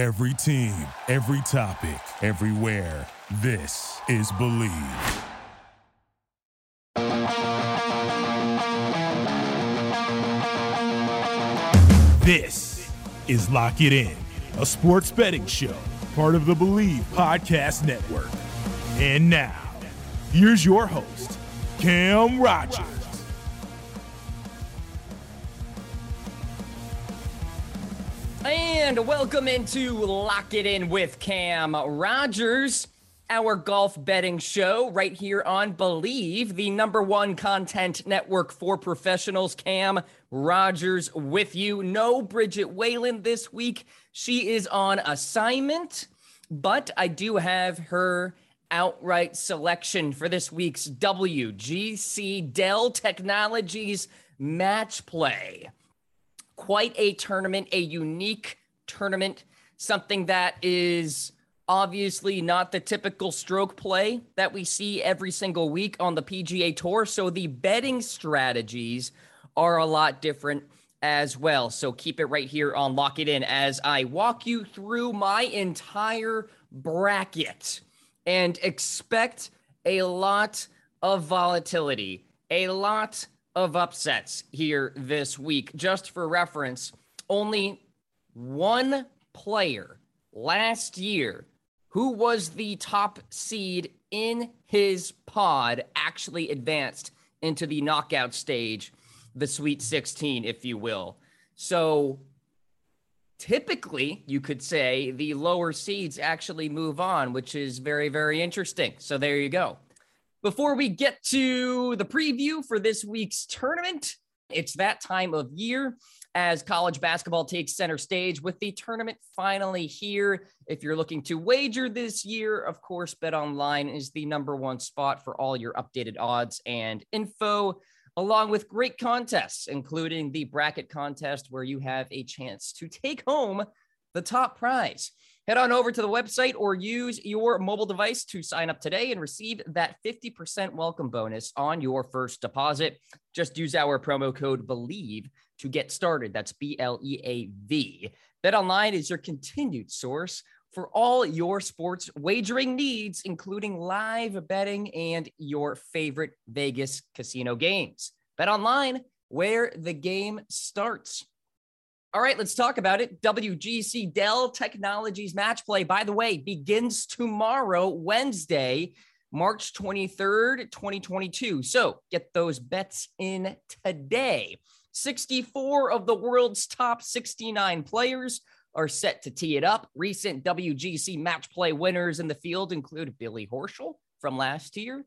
Every team, every topic, everywhere. This is Bleav. This is Lock It In, a sports betting show, part of the Bleav Podcast Network. And now, here's your host, Cam Rogers. And welcome into Lock It In with Cam Rogers, our golf betting show right here on Bleav, the number one content network for professionals. Cam Rogers with you. No Bridget Whalen this week. She is on assignment, but I do have her outright selection for this week's WGC Dell Technologies match play quite a tournament, a unique tournament, something that is obviously not the typical stroke play that we see every single week on the PGA Tour. So the betting strategies are a lot different as well. So keep it right here on Lock It In as I walk you through my entire bracket and expect a lot of volatility, a lot of upsets here this week. Just for reference, only one player last year who was the top seed in his pod actually advanced into the knockout stage, the Sweet 16, if you will. So typically, you could say the lower seeds actually move on, which is very, very interesting. So there you go. Before we get to the preview for this week's tournament, it's that time of year as college basketball takes center stage with the tournament finally here. If you're looking to wager this year, of course, Bet Online is the number one spot for all your updated odds and info, along with great contests, including the bracket contest where you have a chance to take home the top prize. Head on over to the website or use your mobile device to sign up today and receive that 50% welcome bonus on your first deposit. Just use our promo code BLEAV to get started. That's B L E A V. BetOnline is your continued source for all your sports wagering needs, including live betting and your favorite Vegas casino games. BetOnline, where the game starts. All right, let's talk about it. WGC Dell Technologies match play, by the way, begins tomorrow, Wednesday, March 23rd, 2022. So get those bets in today. 64 of the world's top 69 players are set to tee it up. Recent WGC match play winners in the field include Billy Horschel from last year,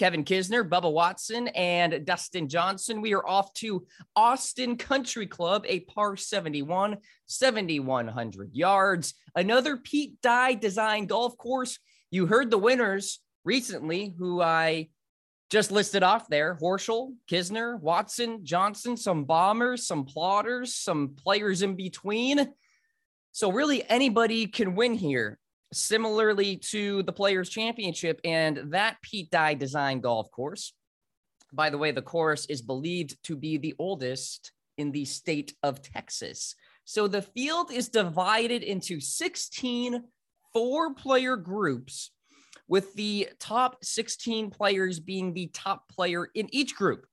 Kevin Kisner, Bubba Watson, and Dustin Johnson. We are off to Austin Country Club, a par 71, 7,100 yards. Another Pete Dye design golf course. You heard the winners recently, who I just listed off there Horschel, Kisner, Watson, Johnson, some bombers, some plotters, some players in between. So, really, anybody can win here similarly to the Players Championship and that Pete Dye design golf course. By the way, the course is believed to be the oldest in the state of Texas. So the field is divided into 16 four player groups, with the top 16 players being the top player in each group.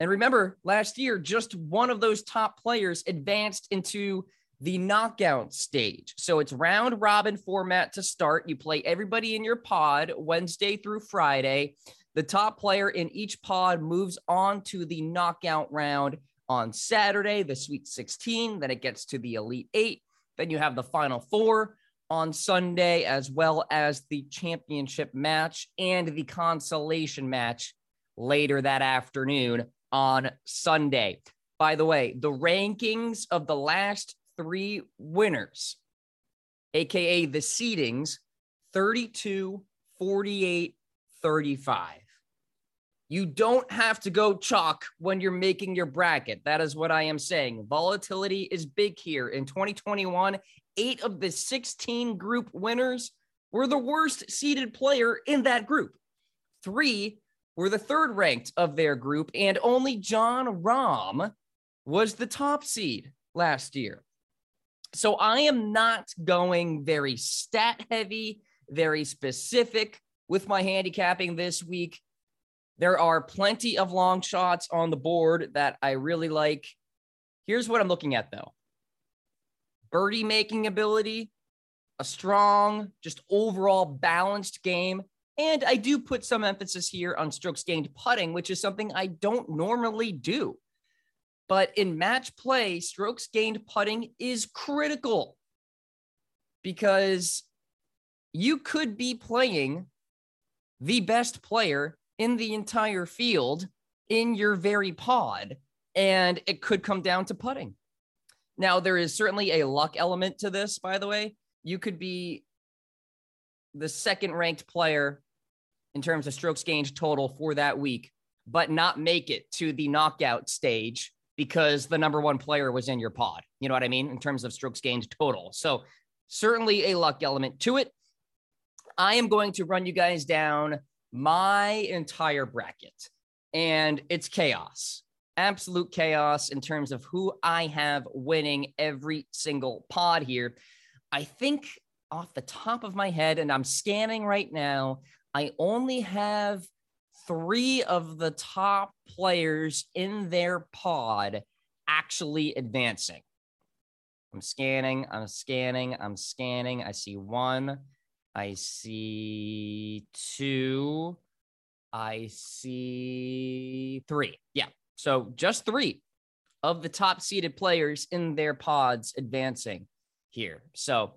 And remember, last year, just one of those top players advanced into the knockout stage. So it's round robin format to start. You play everybody in your pod Wednesday through Friday. The top player in each pod moves on to the knockout round on Saturday, the Sweet 16. Then it gets to the Elite Eight. Then you have the Final Four on Sunday, as well as the championship match and the consolation match later that afternoon on Sunday. By the way, the rankings of the last three winners, AKA the seedings 32, 48, 35. You don't have to go chalk when you're making your bracket. That is what I am saying. Volatility is big here. In 2021, eight of the 16 group winners were the worst seeded player in that group. Three were the third ranked of their group, and only Jon Rahm was the top seed last year. So I am not going very stat heavy, very specific with my handicapping this week. There are plenty of long shots on the board that I really like. Here's what I'm looking at though birdie making ability, a strong, just overall balanced game. And I do put some emphasis here on strokes gained putting, which is something I don't normally do. But in match play, strokes gained putting is critical because you could be playing the best player in the entire field in your very pod, and it could come down to putting. Now, there is certainly a luck element to this, by the way. You could be the second ranked player in terms of strokes gained total for that week, but not make it to the knockout stage because the number one player was in your pod. You know what I mean? In terms of strokes gained total. So, certainly a luck element to it. I am going to run you guys down my entire bracket, and it's chaos, absolute chaos in terms of who I have winning every single pod here. I think off the top of my head, and I'm scanning right now, I only have three of the top players in their pod actually advancing. I'm scanning, I'm scanning, I'm scanning. I see one, I see two. I see three. Yeah. So just three of the top seeded players in their pods advancing here. So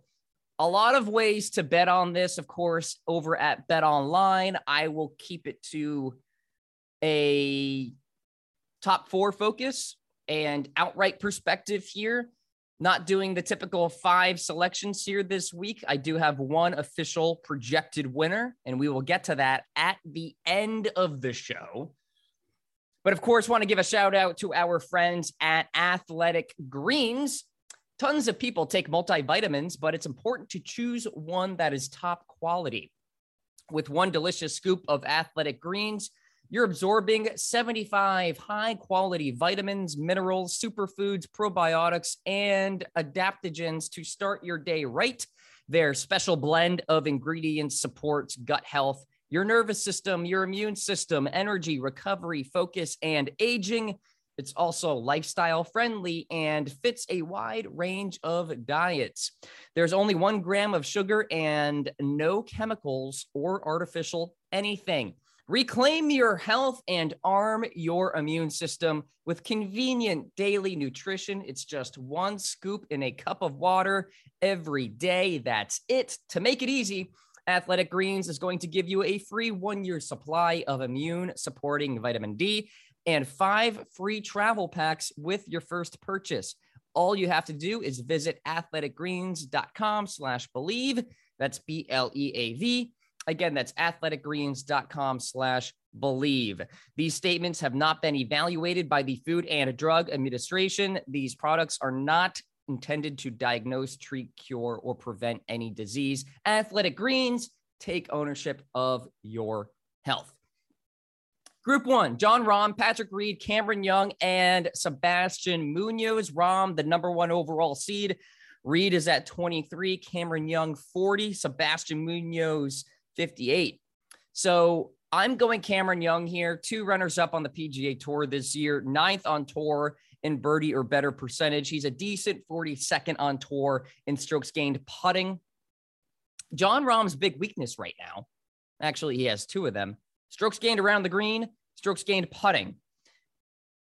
a lot of ways to bet on this, of course, over at Bet Online. I will keep it to a top four focus and outright perspective here not doing the typical five selections here this week. I do have one official projected winner, and we will get to that at the end of the show. But of course, want to give a shout out to our friends at Athletic Greens. Tons of people take multivitamins, but it's important to choose one that is top quality. With one delicious scoop of Athletic Greens, you're absorbing 75 high quality vitamins, minerals, superfoods, probiotics, and adaptogens to start your day right. Their special blend of ingredients supports gut health, your nervous system, your immune system, energy, recovery, focus, and aging. It's also lifestyle friendly and fits a wide range of diets. There's only one gram of sugar and no chemicals or artificial anything. Reclaim your health and arm your immune system with convenient daily nutrition. It's just one scoop in a cup of water every day. That's it. To make it easy, Athletic Greens is going to give you a free one year supply of immune supporting vitamin D and five free travel packs with your first purchase. All you have to do is visit athleticgreens.com slash bleav. That's B L E A V Again, that's athleticgreens.com slash bleav. These statements have not been evaluated by the Food and Drug Administration. These products are not intended to diagnose, treat, cure, or prevent any disease. Athletic Greens, take ownership of your health. Group one, Jon Rahm, Patrick Reed, Cameron Young, and Sebastian Munoz. Rahm, the number one overall seed. Reed is at 23, Cameron Young 40, Sebastian Munoz 58. So I'm going Cameron Young here, two runners up on the PGA Tour this year, ninth on tour in birdie or better percentage. He's a decent 42nd on tour in strokes gained putting. Jon Rahm's big weakness right now, actually, he has two of them strokes gained around the green, strokes gained putting.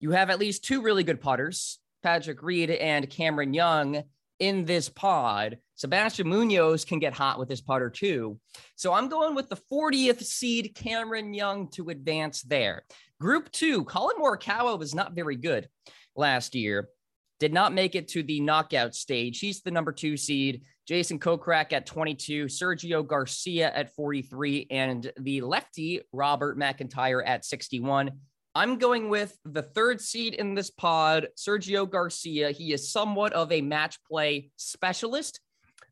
You have at least two really good putters, Patrick Reed and Cameron Young, in this pod. Sebastian Munoz can get hot with his putter too. So I'm going with the 40th seed Cameron Young to advance there. Group two, Collin Morikawa was not very good last year. Did not make it to the knockout stage. He's the number two seed. Jason Kokrak at 22, Sergio Garcia at 43, and the lefty Robert McIntyre at 61. I'm going with the third seed in this pod, Sergio Garcia. He is somewhat of a match play specialist,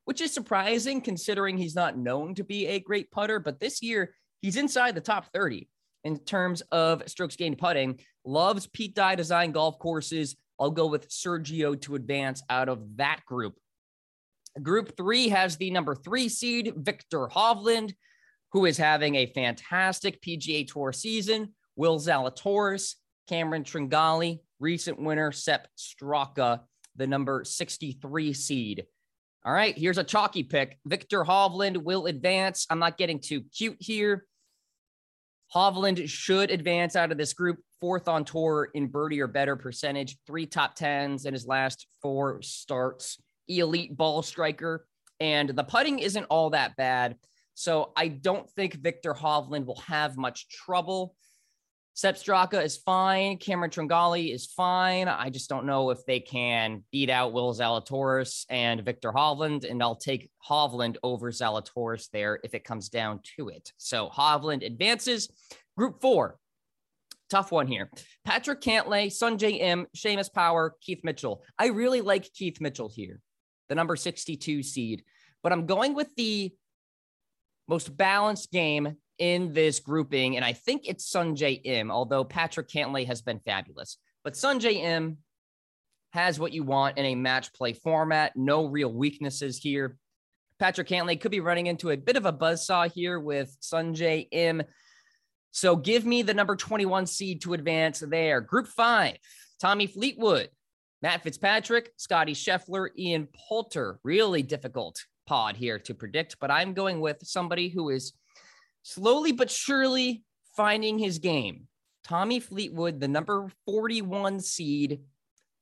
which is surprising considering he's not known to be a great putter. But this year, he's inside the top 30 in terms of strokes gained putting. Loves Pete Dye design golf courses. I'll go with Sergio to advance out of that group. Group three has the number three seed, Viktor Hovland, who is having a fantastic PGA Tour season. Will Zalatoris, Cameron Tringale, recent winner, Sepp Straka, the number 63 seed. All right, here's a chalky pick. Viktor Hovland will advance. I'm not getting too cute here. Hovland should advance out of this group, fourth on tour in birdie or better percentage, three top tens in his last four starts, elite ball striker. And the putting isn't all that bad. So I don't think Viktor Hovland will have much trouble. Sepp Straka is fine. Cameron Tringale is fine. I just don't know if they can beat out Will Zalatoris and Viktor Hovland, and I'll take Hovland over Zalatoris there if it comes down to it. So Hovland advances. Group four, tough one here. Patrick Cantlay, Sungjae Im, Seamus Power, Keith Mitchell. I really like Keith Mitchell here, the number 62 seed, but I'm going with the most balanced game in this grouping, and I think it's Sungjae Im, although Patrick Cantlay has been fabulous. But Sungjae Im has what you want in a match play format, no real weaknesses here. Patrick Cantlay could be running into a bit of a buzzsaw here with Sungjae Im. So give me the number 21 seed to advance there. Group five, Tommy Fleetwood, Matt Fitzpatrick, Scottie Scheffler, Ian Poulter. Really difficult pod here to predict, but I'm going with somebody who is slowly but surely finding his game. Tommy Fleetwood, the number 41 seed,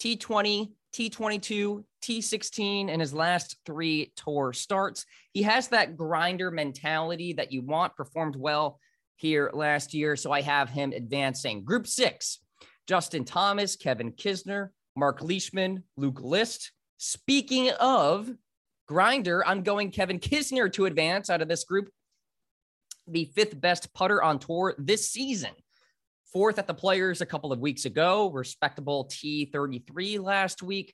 T20, T22, T16, and his last three tour starts. He has that grinder mentality that you want, performed well here last year. So I have him advancing. Group six Justin Thomas, Kevin Kisner, Mark Leishman, Luke List. Speaking of grinder, I'm going Kevin Kisner to advance out of this group the fifth best putter on tour this season. Fourth at the Players a couple of weeks ago, respectable T33 last week.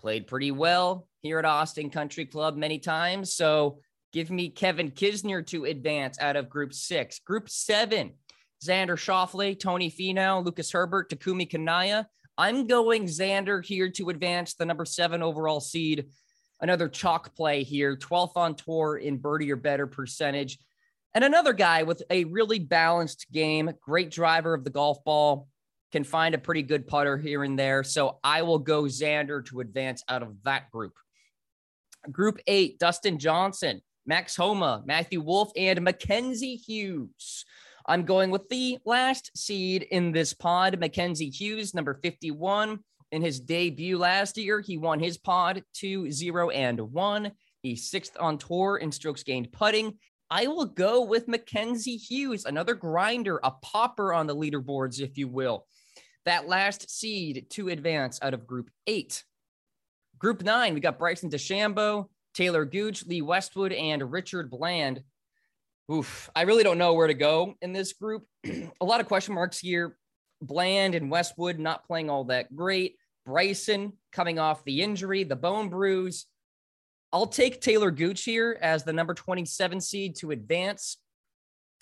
Played pretty well here at Austin Country Club many times. So give me Kevin Kisner to advance out of group six. Group seven, Xander Schauffele, Tony Finau, Lucas Herbert, Takumi Kanaya. I'm going Xander here to advance the number seven overall seed. Another chalk play here, 12th on tour in birdie or better percentage. And another guy with a really balanced game, great driver of the golf ball, can find a pretty good putter here and there. So I will go Xander to advance out of that group. Group eight, Dustin Johnson, Max Homa, Matthew Wolff, and Mackenzie Hughes. I'm going with the last seed in this pod, Mackenzie Hughes, number 51. In his debut last year, he won his pod 2 0 and 1. He's sixth on tour in strokes gained putting I will go with Mackenzie Hughes, another grinder, a popper on the leaderboards, if you will. That last seed to advance out of group eight. Group nine, we got Bryson DeChambeau, Taylor Gooch, Lee Westwood, and Richard Bland. Oof, I really don't know where to go in this group. a lot of question marks here. Bland and Westwood not playing all that great. Bryson coming off the injury, the bone bruise. I'll take Taylor Gooch here as the number 27 seed to advance.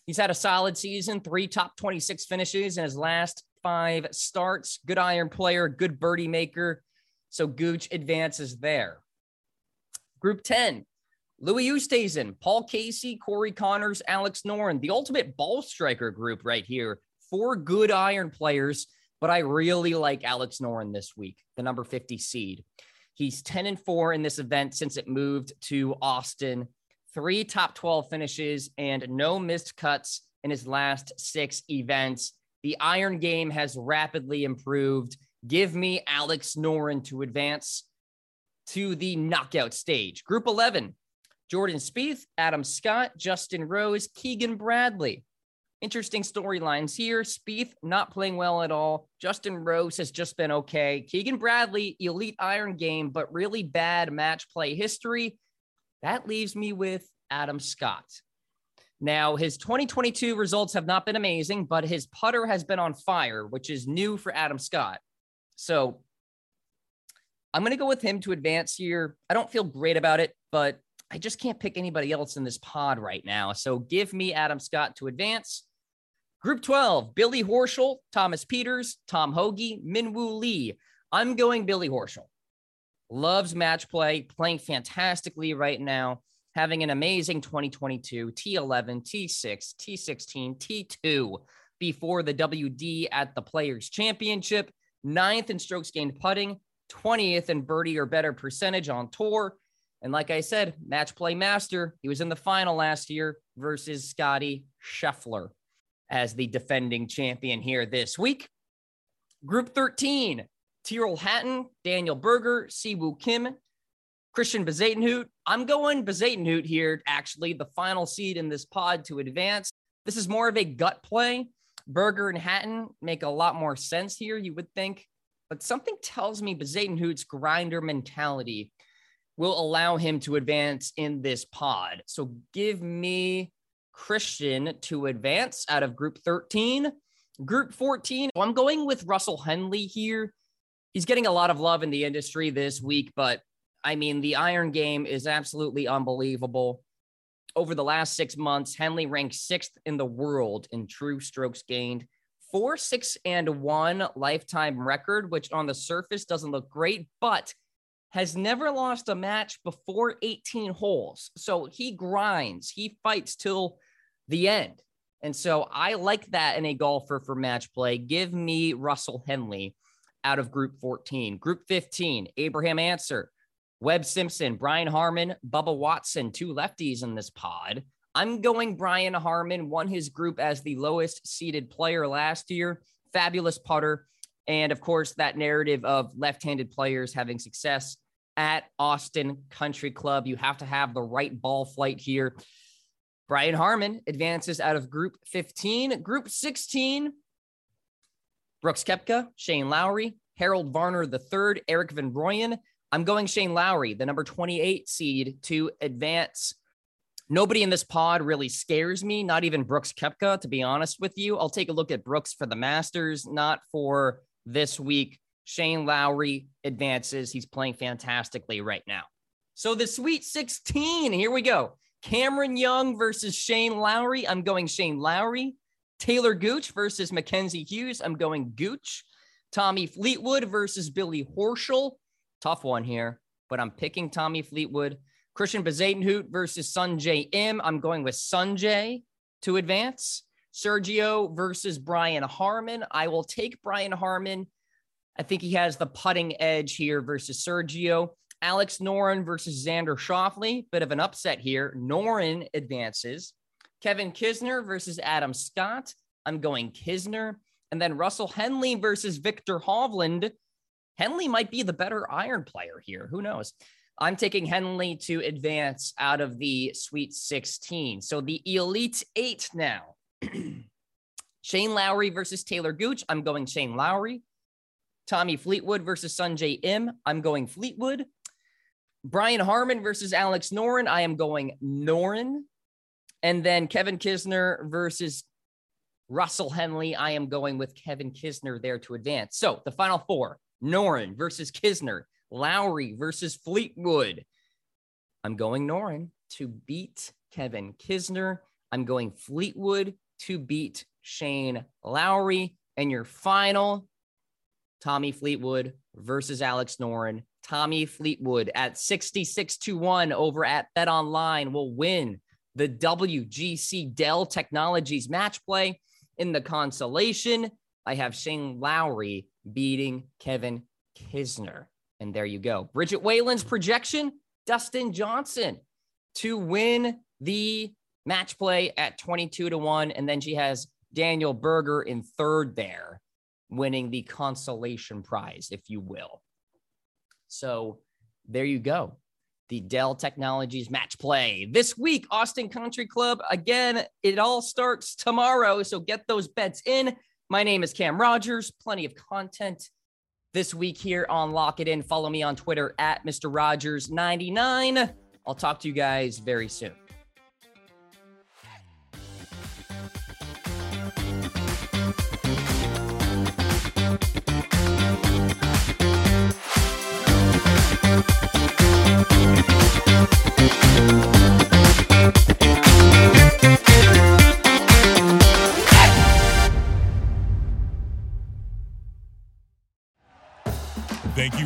He's had a solid season, three top 26 finishes in his last five starts. Good iron player, good birdie maker. So Gooch advances there. Group 10, Louis Oosthuizen, Paul Casey, Corey Conners, Alex Noren, the ultimate ball striker group right here. Four good iron players, but I really like Alex Noren this week, the number 50 seed. He's 10 and 4 in this event since it moved to Austin. Three top 12 finishes and no missed cuts in his last six events. The iron game has rapidly improved. Give me Alex Noren to advance to the knockout stage. Group 11 Jordan Spieth, Adam Scott, Justin Rose, Keegan Bradley. Interesting storylines here. Spieth not playing well at all. Justin Rose has just been okay. Keegan Bradley, elite iron game, but really bad match play history. That leaves me with Adam Scott. Now, his 2022 results have not been amazing, but his putter has been on fire, which is new for Adam Scott. So I'm going to go with him to advance here. I don't feel great about it, but I just can't pick anybody else in this pod right now. So give me Adam Scott to advance. Group 12, Billy Horschel, Thomas Pieters, Tom Hoge, Minwoo Lee. I'm going Billy Horschel. loves match play, playing fantastically right now, having an amazing 2022 T11, T6, T16, T2 before the WD at the Players Championship, ninth in strokes gained putting, 20th in birdie or better percentage on tour. And like I said, match play master. He was in the final last year versus Scottie Scheffler as the defending champion here this week. Group 13, Tyrrell Hatton, Daniel Berger, Siwoo Kim, Christiaan Bezuidenhout. I'm going Bezuidenhout here, actually, the final seed in this pod to advance. This is more of a gut play. Berger and Hatton make a lot more sense here, you would think. But something tells me Bezuidenhout's grinder mentality will allow him to advance in this pod. So give me Christiaan to advance out of group 13. Group 14, I'm going with Russell Henley here. He's getting a lot of love in the industry this week, but I mean, the iron game is absolutely unbelievable. Over the last six months, Henley ranked sixth in the world in true strokes gained, four, six, and one lifetime record, which on the surface doesn't look great, but has never lost a match before 18 holes. So he grinds, he fights till the end. And so I like that in a golfer for match play. Give me Russell Henley out of group 14. Group 15, Abraham Ancer, Webb Simpson, Brian Harman, Bubba Watson, two lefties in this pod. I'm going Brian Harman, won his group as the lowest seeded player last year. Fabulous putter. And of course, that narrative of left handed players having success at Austin Country Club. You have to have the right ball flight here. Brian Harman advances out of group 15. Group 16, Brooks Koepka, Shane Lowry, Harold Varner III, Erik van Rooyen. I'm going Shane Lowry, the number 28 seed, to advance. Nobody in this pod really scares me, not even Brooks Koepka, to be honest with you. I'll take a look at Brooks for the Masters, not for this week. Shane Lowry advances. He's playing fantastically right now. So the Sweet 16, here we go. Cameron Young versus Shane Lowry. I'm going Shane Lowry. Taylor Gooch versus Mackenzie Hughes. I'm going Gooch. Tommy Fleetwood versus Billy Horschel. Tough one here, but I'm picking Tommy Fleetwood. Christiaan Bezuidenhout versus Sungjae Im. I'm going with Sungjae to advance. Sergio versus Brian Harman. I will take Brian Harman. I think he has the putting edge here versus Sergio. Alex Noren versus Xander Schauffele. Bit of an upset here. Noren advances. Kevin Kisner versus Adam Scott. I'm going Kisner. And then Russell Henley versus Viktor Hovland. Henley might be the better iron player here. Who knows? I'm taking Henley to advance out of the Sweet 16. So the Elite Eight now. Shane Lowry versus Taylor Gooch. I'm going Shane Lowry. Tommy Fleetwood versus Sungjae Im. I'm going Fleetwood. Brian Harman versus Alex Noren. I am going Noren. And then Kevin Kisner versus Russell Henley. I am going with Kevin Kisner there to advance. So the final four Noren versus Kisner, Lowry versus Fleetwood. I'm going Noren to beat Kevin Kisner. I'm going Fleetwood to beat Shane Lowry. And your final Tommy Fleetwood versus Alex Noren. Tommy Fleetwood at 66 to 1 over at Bet Online will win the WGC Dell Technologies match play in the consolation. I have Shane Lowry beating Kevin Kisner. And there you go. Bridget Whalen's projection Dustin Johnson to win the match play at 22 to 1. And then she has Daniel Berger in third there, winning the consolation prize, if you will. So there you go. The Dell Technologies match play this week, Austin Country Club. Again, it all starts tomorrow. So get those bets in. My name is Cam Rogers. Plenty of content this week here on Lock It In. Follow me on Twitter at Mr. Rogers99. I'll talk to you guys very soon.